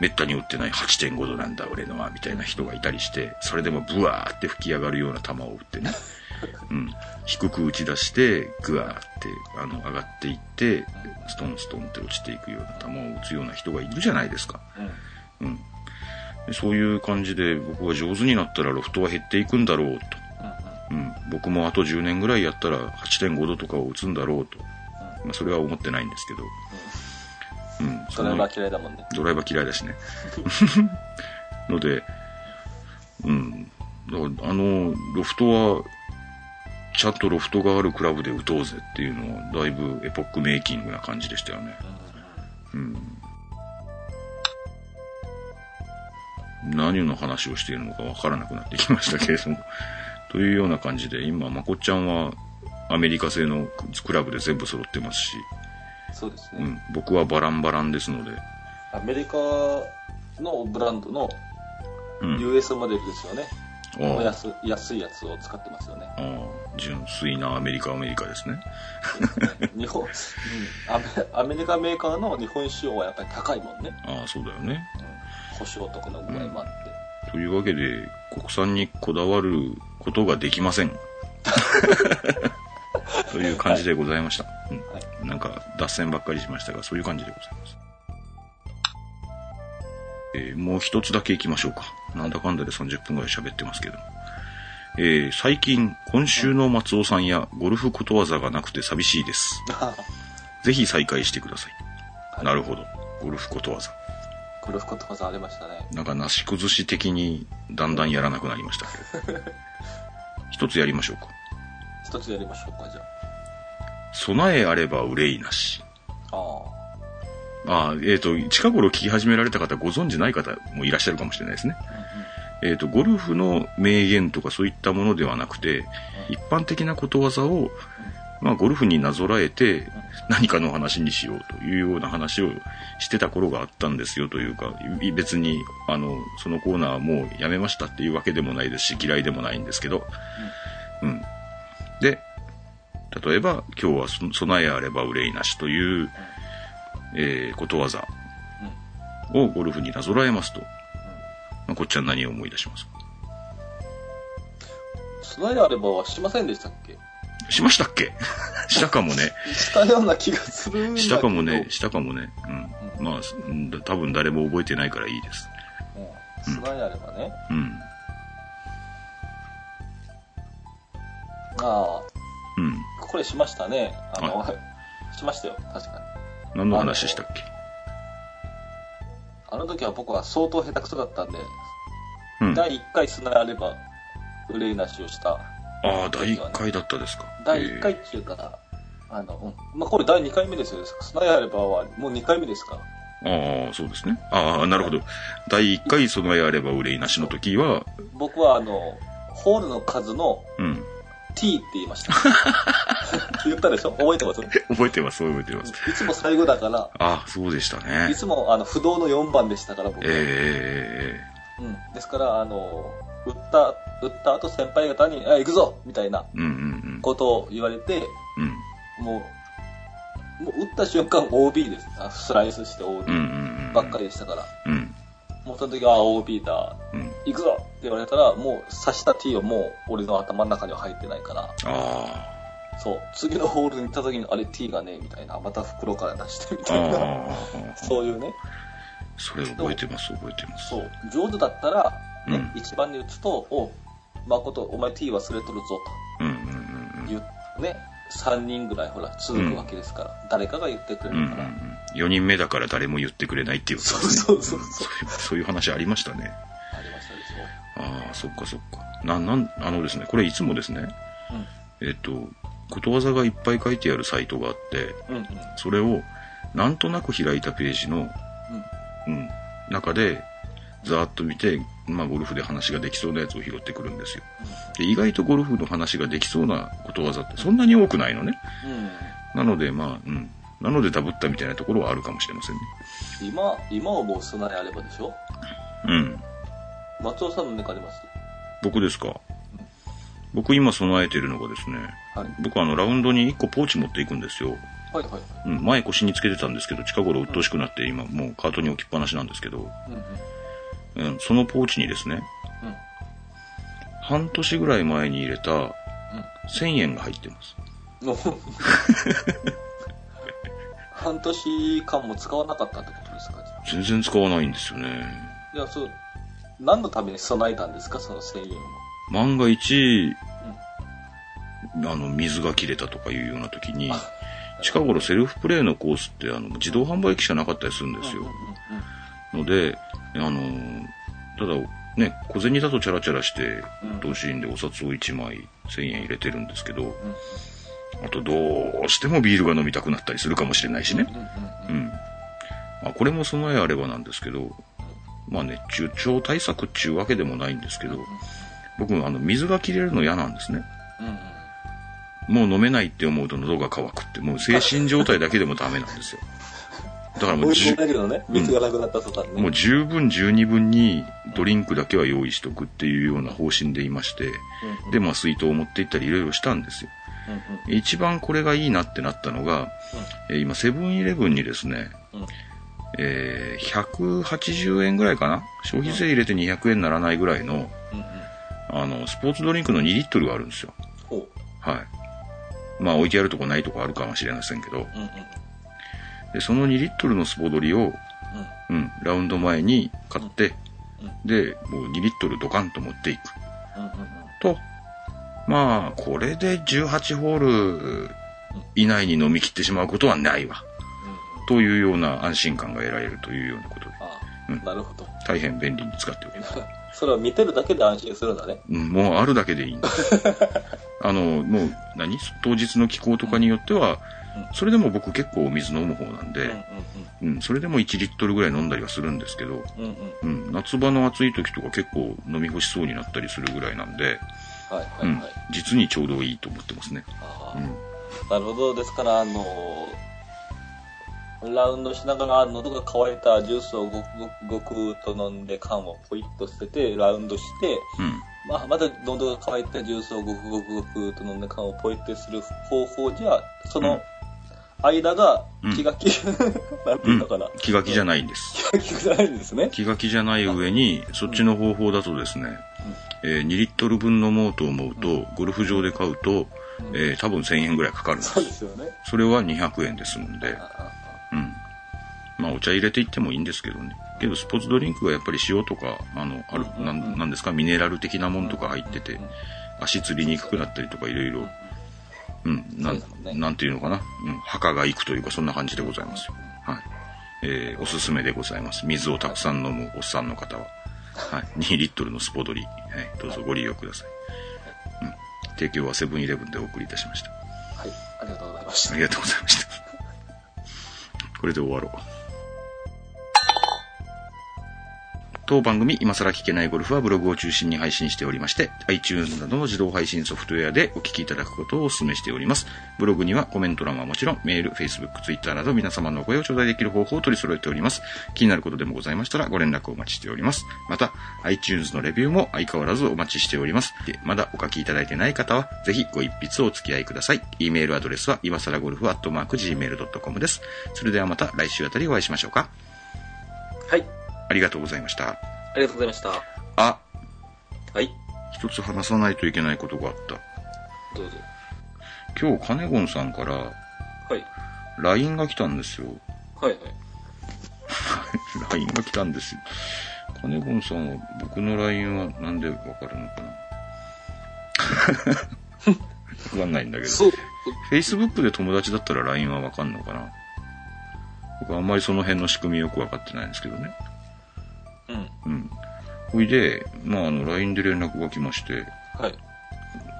[SPEAKER 1] めったに打ってない8.5度なんだ俺のは、みたいな人がいたりして、それでもブワーって吹き上がるような球を打ってね。うん。低く打ち出して、グワーって、あの、上がっていって、ストンストンって落ちていくような球を打つような人がいるじゃないですか。
[SPEAKER 2] うん。
[SPEAKER 1] そういう感じで僕は上手になったらロフトは減っていくんだろうと。うん。僕もあと10年ぐらいやったら8.5度とかを打つんだろうと。まあそれは思ってないんですけど。うん。
[SPEAKER 2] ドライバー嫌いだもんね。
[SPEAKER 1] ドライバー嫌いだしね。ので、うん。だからあの、ロフトは、ちゃんとロフトがあるクラブで打とうぜっていうのは、だいぶエポックメイキングな感じでしたよね。うん。何の話をしているのかわからなくなってきましたけれども。というような感じで、今、まこっちゃんはアメリカ製のクラブで全部揃ってますし、
[SPEAKER 2] そうですね。
[SPEAKER 1] うん、僕はバランバランですので、
[SPEAKER 2] アメリカのブランドの
[SPEAKER 1] うん。
[SPEAKER 2] US モデルですよね。
[SPEAKER 1] ああ
[SPEAKER 2] 安安いやつを使ってますよね。
[SPEAKER 1] 純粋なアメリカ、アメリカですね。
[SPEAKER 2] 日本、うんアメ、アメリカメーカーの日本仕様はやっぱり高いもんね。
[SPEAKER 1] ああ、そうだよね。
[SPEAKER 2] 保証とかの具合もあって。
[SPEAKER 1] というわけで、国産にこだわることができません。という感じでございました。うん、なんか、脱線ばっかりしましたが、そういう感じでございます。えーもう一つだけ行きましょうか。なんだかんだで30分ぐらい喋ってますけど。えー最近、今週の松尾さんやゴルフことわざがなくて寂しいです。ぜひ再開してください。なるほど。ゴルフことわざ。
[SPEAKER 2] ゴルフことわざありましたね。
[SPEAKER 1] なんかなし崩し的にだんだんやらなくなりましたけど。一つやりましょうか。
[SPEAKER 2] 一つやりましょうか、じゃ
[SPEAKER 1] 備えあれば憂いなし。
[SPEAKER 2] あ。あ
[SPEAKER 1] ああ、えっ、と、近頃聞き始められた方、ご存知ない方もいらっしゃるかもしれないですね。
[SPEAKER 2] あ。
[SPEAKER 1] えっ、と、ゴルフの名言とかそういったものではなくて、一般的なことわざを、まあ、ゴルフになぞらえて、何かの話にしようというような話をしてた頃があったんですよというか、別に、あの、そのコーナーはもうやめましたっていうわけでもないですし、嫌いでもないんですけど、うん。で、例えば、今日は備えあれば憂いなしという、えーことわざをゴルフになぞらえますと、まあ、こっちは何を思い出しますか？
[SPEAKER 2] 備えあればはしませんでしたっけ？
[SPEAKER 1] しましたっけ？したかもね。
[SPEAKER 2] したような気がする。
[SPEAKER 1] したかもね、したかもね。うん。まあ、うん多分誰も覚えてないからいいです。
[SPEAKER 2] うん。あればね。
[SPEAKER 1] うん。
[SPEAKER 2] ああ、
[SPEAKER 1] うん。
[SPEAKER 2] これしましたね。あの、しましたよ、確かに。
[SPEAKER 1] 何の話したっけ？
[SPEAKER 2] あの時は僕は相当下手くそだったんで、
[SPEAKER 1] うん。あ
[SPEAKER 2] 第1回備えあれば、憂いなしをした。
[SPEAKER 1] あ、第1回だったですか。
[SPEAKER 2] 第1回っていうか、あの、うん。まあ、これ第2回目ですよ。備えあればはもう2回目ですか
[SPEAKER 1] ああ、そうですね。ああ、なるほど。第1回備えあれば憂いなしの時は、
[SPEAKER 2] 僕はあの、ホールの数の
[SPEAKER 1] うん。
[SPEAKER 2] T って言いました。言ったでしょ？覚えてます？
[SPEAKER 1] 覚えてます、覚えてます。
[SPEAKER 2] いつも最後だから、
[SPEAKER 1] あ、そうでした
[SPEAKER 2] い
[SPEAKER 1] ね。
[SPEAKER 2] つもあの不動の4番でしたから、僕。
[SPEAKER 1] ええ
[SPEAKER 2] うん。ですから、あの、打った、打った後先輩方に、あ、行くぞみたいなことを言われて、
[SPEAKER 1] うん。うん。
[SPEAKER 2] もう、もう打った瞬間 OB です。あスライスして OB。ばっかりでしたから。
[SPEAKER 1] うん。
[SPEAKER 2] もうその時は、あ OB だ、
[SPEAKER 1] うん。
[SPEAKER 2] 行くぞって言われたら、もう刺した T はもう俺の頭の中には入ってないから。そう、次のホールに行った時に、あれ T がね、みたいな、また袋から出してみ
[SPEAKER 1] あ
[SPEAKER 2] たいな、
[SPEAKER 1] あ。
[SPEAKER 2] そういうね、
[SPEAKER 1] それ覚えてます、覚えてます。
[SPEAKER 2] そう、上手だったら、ね、
[SPEAKER 1] うん
[SPEAKER 2] 一番に打つと、お、誠、お前 T 忘れとるぞ
[SPEAKER 1] うんうん
[SPEAKER 2] と言う、ね、3人ぐらいほら、続くわけですから、誰かが言ってく
[SPEAKER 1] うん。うんうんう
[SPEAKER 2] れるから。
[SPEAKER 1] ん。4人目だから誰も言ってくれないっていうね。
[SPEAKER 2] そうそうそう。
[SPEAKER 1] そういう そういう話ありましたね。
[SPEAKER 2] ありましたでし
[SPEAKER 1] ああ、そっかそっか。な、なん、あのですね、これいつもですね、
[SPEAKER 2] ょ。
[SPEAKER 1] えっと、ことわざがいっぱい書いてあるサイトがあって、
[SPEAKER 2] うん。うんうん。
[SPEAKER 1] それをなんとなく開いたページの、うん、中で、ざーっと見て、まあ、ゴルフで話ができそうなやつを拾ってくるんですよ。で、意外とゴルフの話ができそうなことわざってそんなに多くないのね。
[SPEAKER 2] うん。うん。
[SPEAKER 1] なので、まあ、うん。なのでダブったみたいなところはあるかもしれませんね。
[SPEAKER 2] 今、今はもう備えあればでしょ？
[SPEAKER 1] うん。
[SPEAKER 2] 松尾さんの中あります？
[SPEAKER 1] 僕ですか？僕今備えてるのがですね、
[SPEAKER 2] はい。
[SPEAKER 1] 僕あのラウンドに1個ポーチ持っていくんですよ。
[SPEAKER 2] はいはい。
[SPEAKER 1] うん、前腰につけてたんですけど、近頃鬱陶しくなって今もうカートに置きっぱなしなんですけど、
[SPEAKER 2] うんうん。
[SPEAKER 1] うん、そのポーチにですね、
[SPEAKER 2] うん。
[SPEAKER 1] 半年ぐらい前に入れた1000円が入ってます。
[SPEAKER 2] うん。半年間も使わなかったってことですか？
[SPEAKER 1] 全然使わないんですよね。
[SPEAKER 2] じゃあ、そう、何のために備えたんですか？その1000円を。
[SPEAKER 1] 万が一、あの、水が切れたとかいうような時に、近頃セルフプレイのコースってあの自動販売機しかなかったりするんですよ。ので、あの、ただ、ね、小銭だとチャラチャラして、
[SPEAKER 2] うん
[SPEAKER 1] 同心でお札を1枚1000円入れてるんですけど、あとどうしてもビールが飲みたくなったりするかもしれないしね。うん。まあ、これも備えあればなんですけど、まあ熱中症対策っていうわけでもないんですけど、僕、あの、水が切れるの嫌なんですね。もう飲めないって思うと喉が渇くって、もう精神状態だけでもダメなんですよ。だからもうじゅ
[SPEAKER 2] 追い込んだけどね、水がなくなったとかね。
[SPEAKER 1] もう十分十二分にドリンクだけは用意しとくっていうような方針でいまして、
[SPEAKER 2] うん
[SPEAKER 1] で、まあ水筒を持って行ったりいろいろしたんですよ。
[SPEAKER 2] うん
[SPEAKER 1] 一番これがいいなってなったのが、えー今セブンイレブンにですね、
[SPEAKER 2] うん。うん。
[SPEAKER 1] えー180円ぐらいかな？消費税入れて200円にならないぐらいの、
[SPEAKER 2] うんうん。
[SPEAKER 1] あの、スポーツドリンクの2リットルがあるんですよ。はい。まあ置いてあるとこないとこあるかもしれませんけど、
[SPEAKER 2] うんうん。
[SPEAKER 1] でその2リットルのスポドリを、うん、ラウンド前に買って、で、もう2リットルドカンと持っていく。
[SPEAKER 2] うんうんうん。
[SPEAKER 1] と、まあ、これで18ホール以内に飲み切ってしまうことはないわ。というような安心感が得られるというようなことで、
[SPEAKER 2] あ
[SPEAKER 1] うん
[SPEAKER 2] あ、なるほど。
[SPEAKER 1] 大変便利に使っております。
[SPEAKER 2] それを見てるだけで安心するんだね。
[SPEAKER 1] うん、もうあるだけでいいんです。あの、もう何？当日の気候とかによっては、それでも僕結構お水飲む方なんで、うん、それでも1リットルぐらい飲んだりはするんですけど、
[SPEAKER 2] うんうん。うんうん。
[SPEAKER 1] うん、夏場の暑い時とか結構飲み干しそうになったりするぐらいなんで、
[SPEAKER 2] はいは
[SPEAKER 1] うん
[SPEAKER 2] いはい。、
[SPEAKER 1] 実にちょうどいいと思ってますね。
[SPEAKER 2] ああ
[SPEAKER 1] うん、
[SPEAKER 2] なるほど。ですから、あのラウンドしながら喉が渇いたジュースをごくごくごくと飲んで缶をポイッと捨てて、ラウンドして、
[SPEAKER 1] うん、
[SPEAKER 2] まあ、また喉が渇いたジュースをごくごくごくと飲んで缶をポイッとする方法じゃ、その間が気が気、なんていうのかな。
[SPEAKER 1] 気が気じゃないんです。
[SPEAKER 2] 気が気じゃないんですね。
[SPEAKER 1] 気が気じゃない上に、そっちの方法だとですね、えー2リットル分飲もうと思うと、ゴルフ場で買うと、えー多分1000円ぐらいかかるんです
[SPEAKER 2] そう。ですよね。
[SPEAKER 1] それは200円ですので、うん。まあ、お茶入れていってもいいんですけどね。けど、スポーツドリンクがやっぱり塩とか、あの、ある、なんなんですか、ミネラル的なものとか入ってて、足つりにくくなったりとかいろいろ、うん、なん
[SPEAKER 2] ね
[SPEAKER 1] なんていうのかな。うん、墓が行くというか、そんな感じでございますよ。はい。えー、おすすめでございます。水をたくさん飲むおっさんの方は。はい。2リットルのスポドリ。はい。どうぞご利用ください。うん。提供はセブンイレブンでお送りいたしました。
[SPEAKER 2] はい。ありがとうございました
[SPEAKER 1] あ。りがとうございました。これで終わろう。当番組、今更聞けないゴルフはブログを中心に配信しておりまして、iTunes などの自動配信ソフトウェアでお聞きいただくことをお勧めしております。ブログにはコメント欄はもちろん、メール、Facebook、Twitter など皆様のお声を頂戴できる方法を取り揃えております。気になることでもございましたらご連絡をお待ちしております。また、iTunes のレビューも相変わらずお待ちしております。でまだお書きいただいてない方は、ぜひご一筆お付き合いください。e メールアドレスは、今更ゴルフアットマーク Gmail.com です。それではまた来週あたりお会いしましょうか。
[SPEAKER 2] はい。
[SPEAKER 1] ありがとうございました。
[SPEAKER 2] ありがとうございました。
[SPEAKER 1] あ、
[SPEAKER 2] はい。
[SPEAKER 1] 一つ話さないといけないことがあった。
[SPEAKER 2] どうぞ。
[SPEAKER 1] 今日、カネゴンさんから
[SPEAKER 2] はい。
[SPEAKER 1] LINE が来たんですよ。
[SPEAKER 2] はいはい。
[SPEAKER 1] LINE が来たんですよ。カネゴンさんは僕の LINE はなんでわかるのかな わかんないんだけど。
[SPEAKER 2] そう。
[SPEAKER 1] Facebook で友達だったら LINE はわかんのかな僕あんまりその辺の仕組みよくわかってないんですけどね。
[SPEAKER 2] うん。
[SPEAKER 1] うん。ほいで、まあ、あの、LINE で連絡が来まして、
[SPEAKER 2] はい。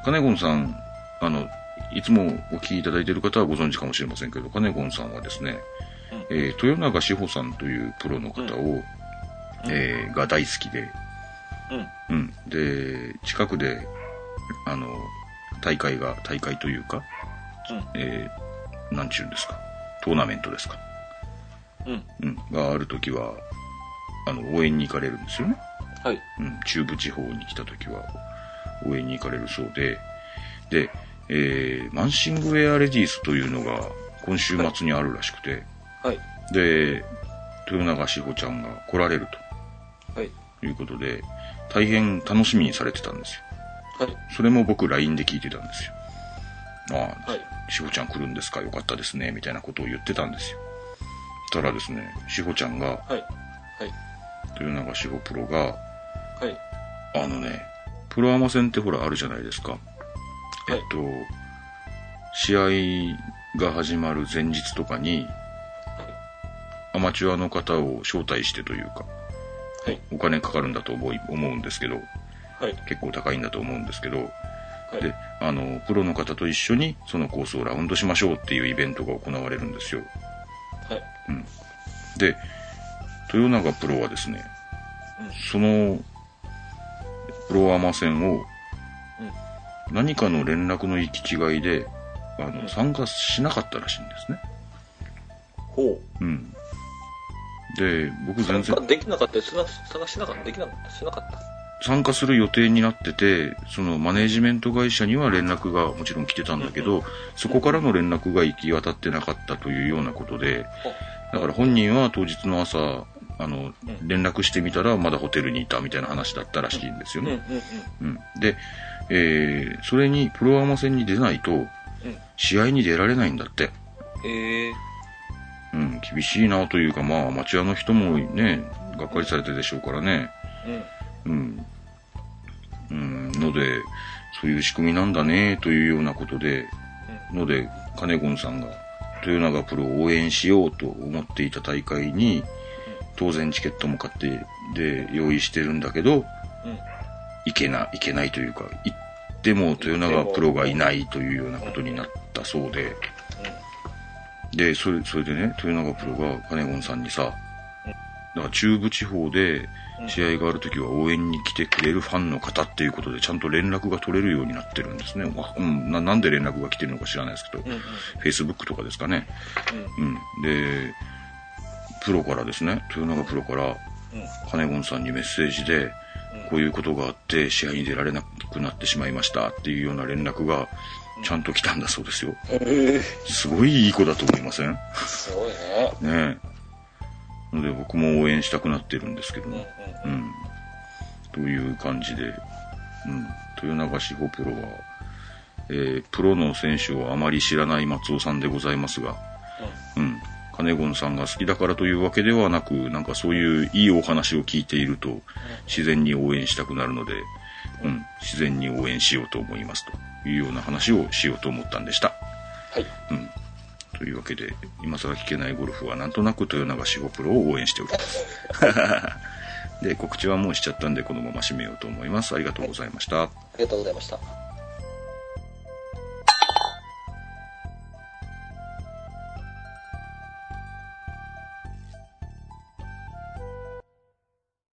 [SPEAKER 1] カネゴンさん、あの、いつもお聞きいただいている方はご存知かもしれませんけど、カネゴンさんはですね、えー豊永志保さんというプロの方を、えーが大好きで、
[SPEAKER 2] うん。
[SPEAKER 1] うん。で、近くで、あの、大会が、大会というか、えーなんちゅうんですか、トーナメントですか、
[SPEAKER 2] うん。
[SPEAKER 1] うん、があるときは、あの、応援に行かれるんですよね。
[SPEAKER 2] はい。
[SPEAKER 1] うん、中部地方に来たときは、応援に行かれるそうで、で、えーマンシングウェアレディースというのが今週末にあるらしくて、
[SPEAKER 2] はい。
[SPEAKER 1] で、豊永志保ちゃんが来られる
[SPEAKER 2] はい。
[SPEAKER 1] ということで、大変楽しみにされてたんですよ。
[SPEAKER 2] はい。
[SPEAKER 1] それも僕 LINE で聞いてたんですよ。ああ、
[SPEAKER 2] はい。
[SPEAKER 1] 志保ちゃん来るんですか？よかったですね。みたいなことを言ってたんですよ。たらですね、志保ちゃんが、
[SPEAKER 2] はい。はい。
[SPEAKER 1] 豊永志保プロが、
[SPEAKER 2] はい。
[SPEAKER 1] あのね、プロアマ戦ってほらあるじゃないですか。えっと、試合が始まる前日とかに、アマチュアの方を招待してというか、
[SPEAKER 2] はい。
[SPEAKER 1] お金かかるんだと思い思うんですけど、
[SPEAKER 2] はい。
[SPEAKER 1] 結構高いんだと思うんですけど、
[SPEAKER 2] はい。
[SPEAKER 1] で、あの、プロの方と一緒にそのコースをラウンドしましょうっていうイベントが行われるんですよ。
[SPEAKER 2] はい。
[SPEAKER 1] で、豊永プロはですね、
[SPEAKER 2] うん
[SPEAKER 1] その、プロアマ戦を、何かの連絡の行き違いで、あの、
[SPEAKER 2] うん
[SPEAKER 1] 参加しなかったらしいんですね。
[SPEAKER 2] ほ
[SPEAKER 1] うん。で、僕
[SPEAKER 2] う。
[SPEAKER 1] 全然
[SPEAKER 2] 参加できなかった探しなかったできなかったしなかった
[SPEAKER 1] 参加する予定になってて、そのマネージメント会社には連絡がもちろん来てたんだけど、そこからの連絡が行き渡ってなかったというようなことで、だから本人は当日の朝、あの、連絡してみたらまだホテルにいたみたいな話だったらしいんですよね。うん。で、えー、それにプロアマ戦に出ないと。試合に出られないんだって。
[SPEAKER 2] ええ
[SPEAKER 1] うん、厳しいなというか、まあ、アマチュアの人もね、がっかりされてるでしょうからね。
[SPEAKER 2] うん。
[SPEAKER 1] うん。うん、ので、そういう仕組みなんだね、というようなことで、ので、カネゴンさんが、豊永プロを応援しようと思っていた大会に、当然チケットも買って、で、用意してるんだけど、
[SPEAKER 2] うん。
[SPEAKER 1] いけな、いけないというか、行っても豊永プロがいないというようなことになったそうで、で、それ、それでね、豊永プロがカネゴンさんにさ、だから中部地方で試合があるときは応援に来てくれるファンの方っていうことでちゃんと連絡が取れるようになってるんですね。わうん、ななんで連絡が来てるのか知らないですけど、
[SPEAKER 2] うん。うん。
[SPEAKER 1] Facebook とかですかね。
[SPEAKER 2] うん。
[SPEAKER 1] うん。で、プロからですね、豊永プロから
[SPEAKER 2] うん。
[SPEAKER 1] カネゴンさんにメッセージで、こういうことがあって試合に出られなくなってしまいましたっていうような連絡がちゃんと来たんだそうですよ。
[SPEAKER 2] ええ
[SPEAKER 1] すごいいい子だと思いません？ね
[SPEAKER 2] すごいね。
[SPEAKER 1] え。ので僕も応援したくなってるんですけども。。うん。という感じで、うん。豊永志保プロは、えープロの選手をあまり知らない松尾さんでございますが、うん。カネゴンさんが好きだからというわけではなく、なんかそういういいお話を聞いていると、自然に応援したくなるので、うん。自然に応援しようと思いますというような話をしようと思ったんでした。
[SPEAKER 2] はい。
[SPEAKER 1] うん。というわけで、今更聞けないゴルフはなんとなく豊永志保プロを応援しております。で、告知はもうしちゃったんで、このまま締めようと思います。ありがとうございました。
[SPEAKER 2] ありがとうございました。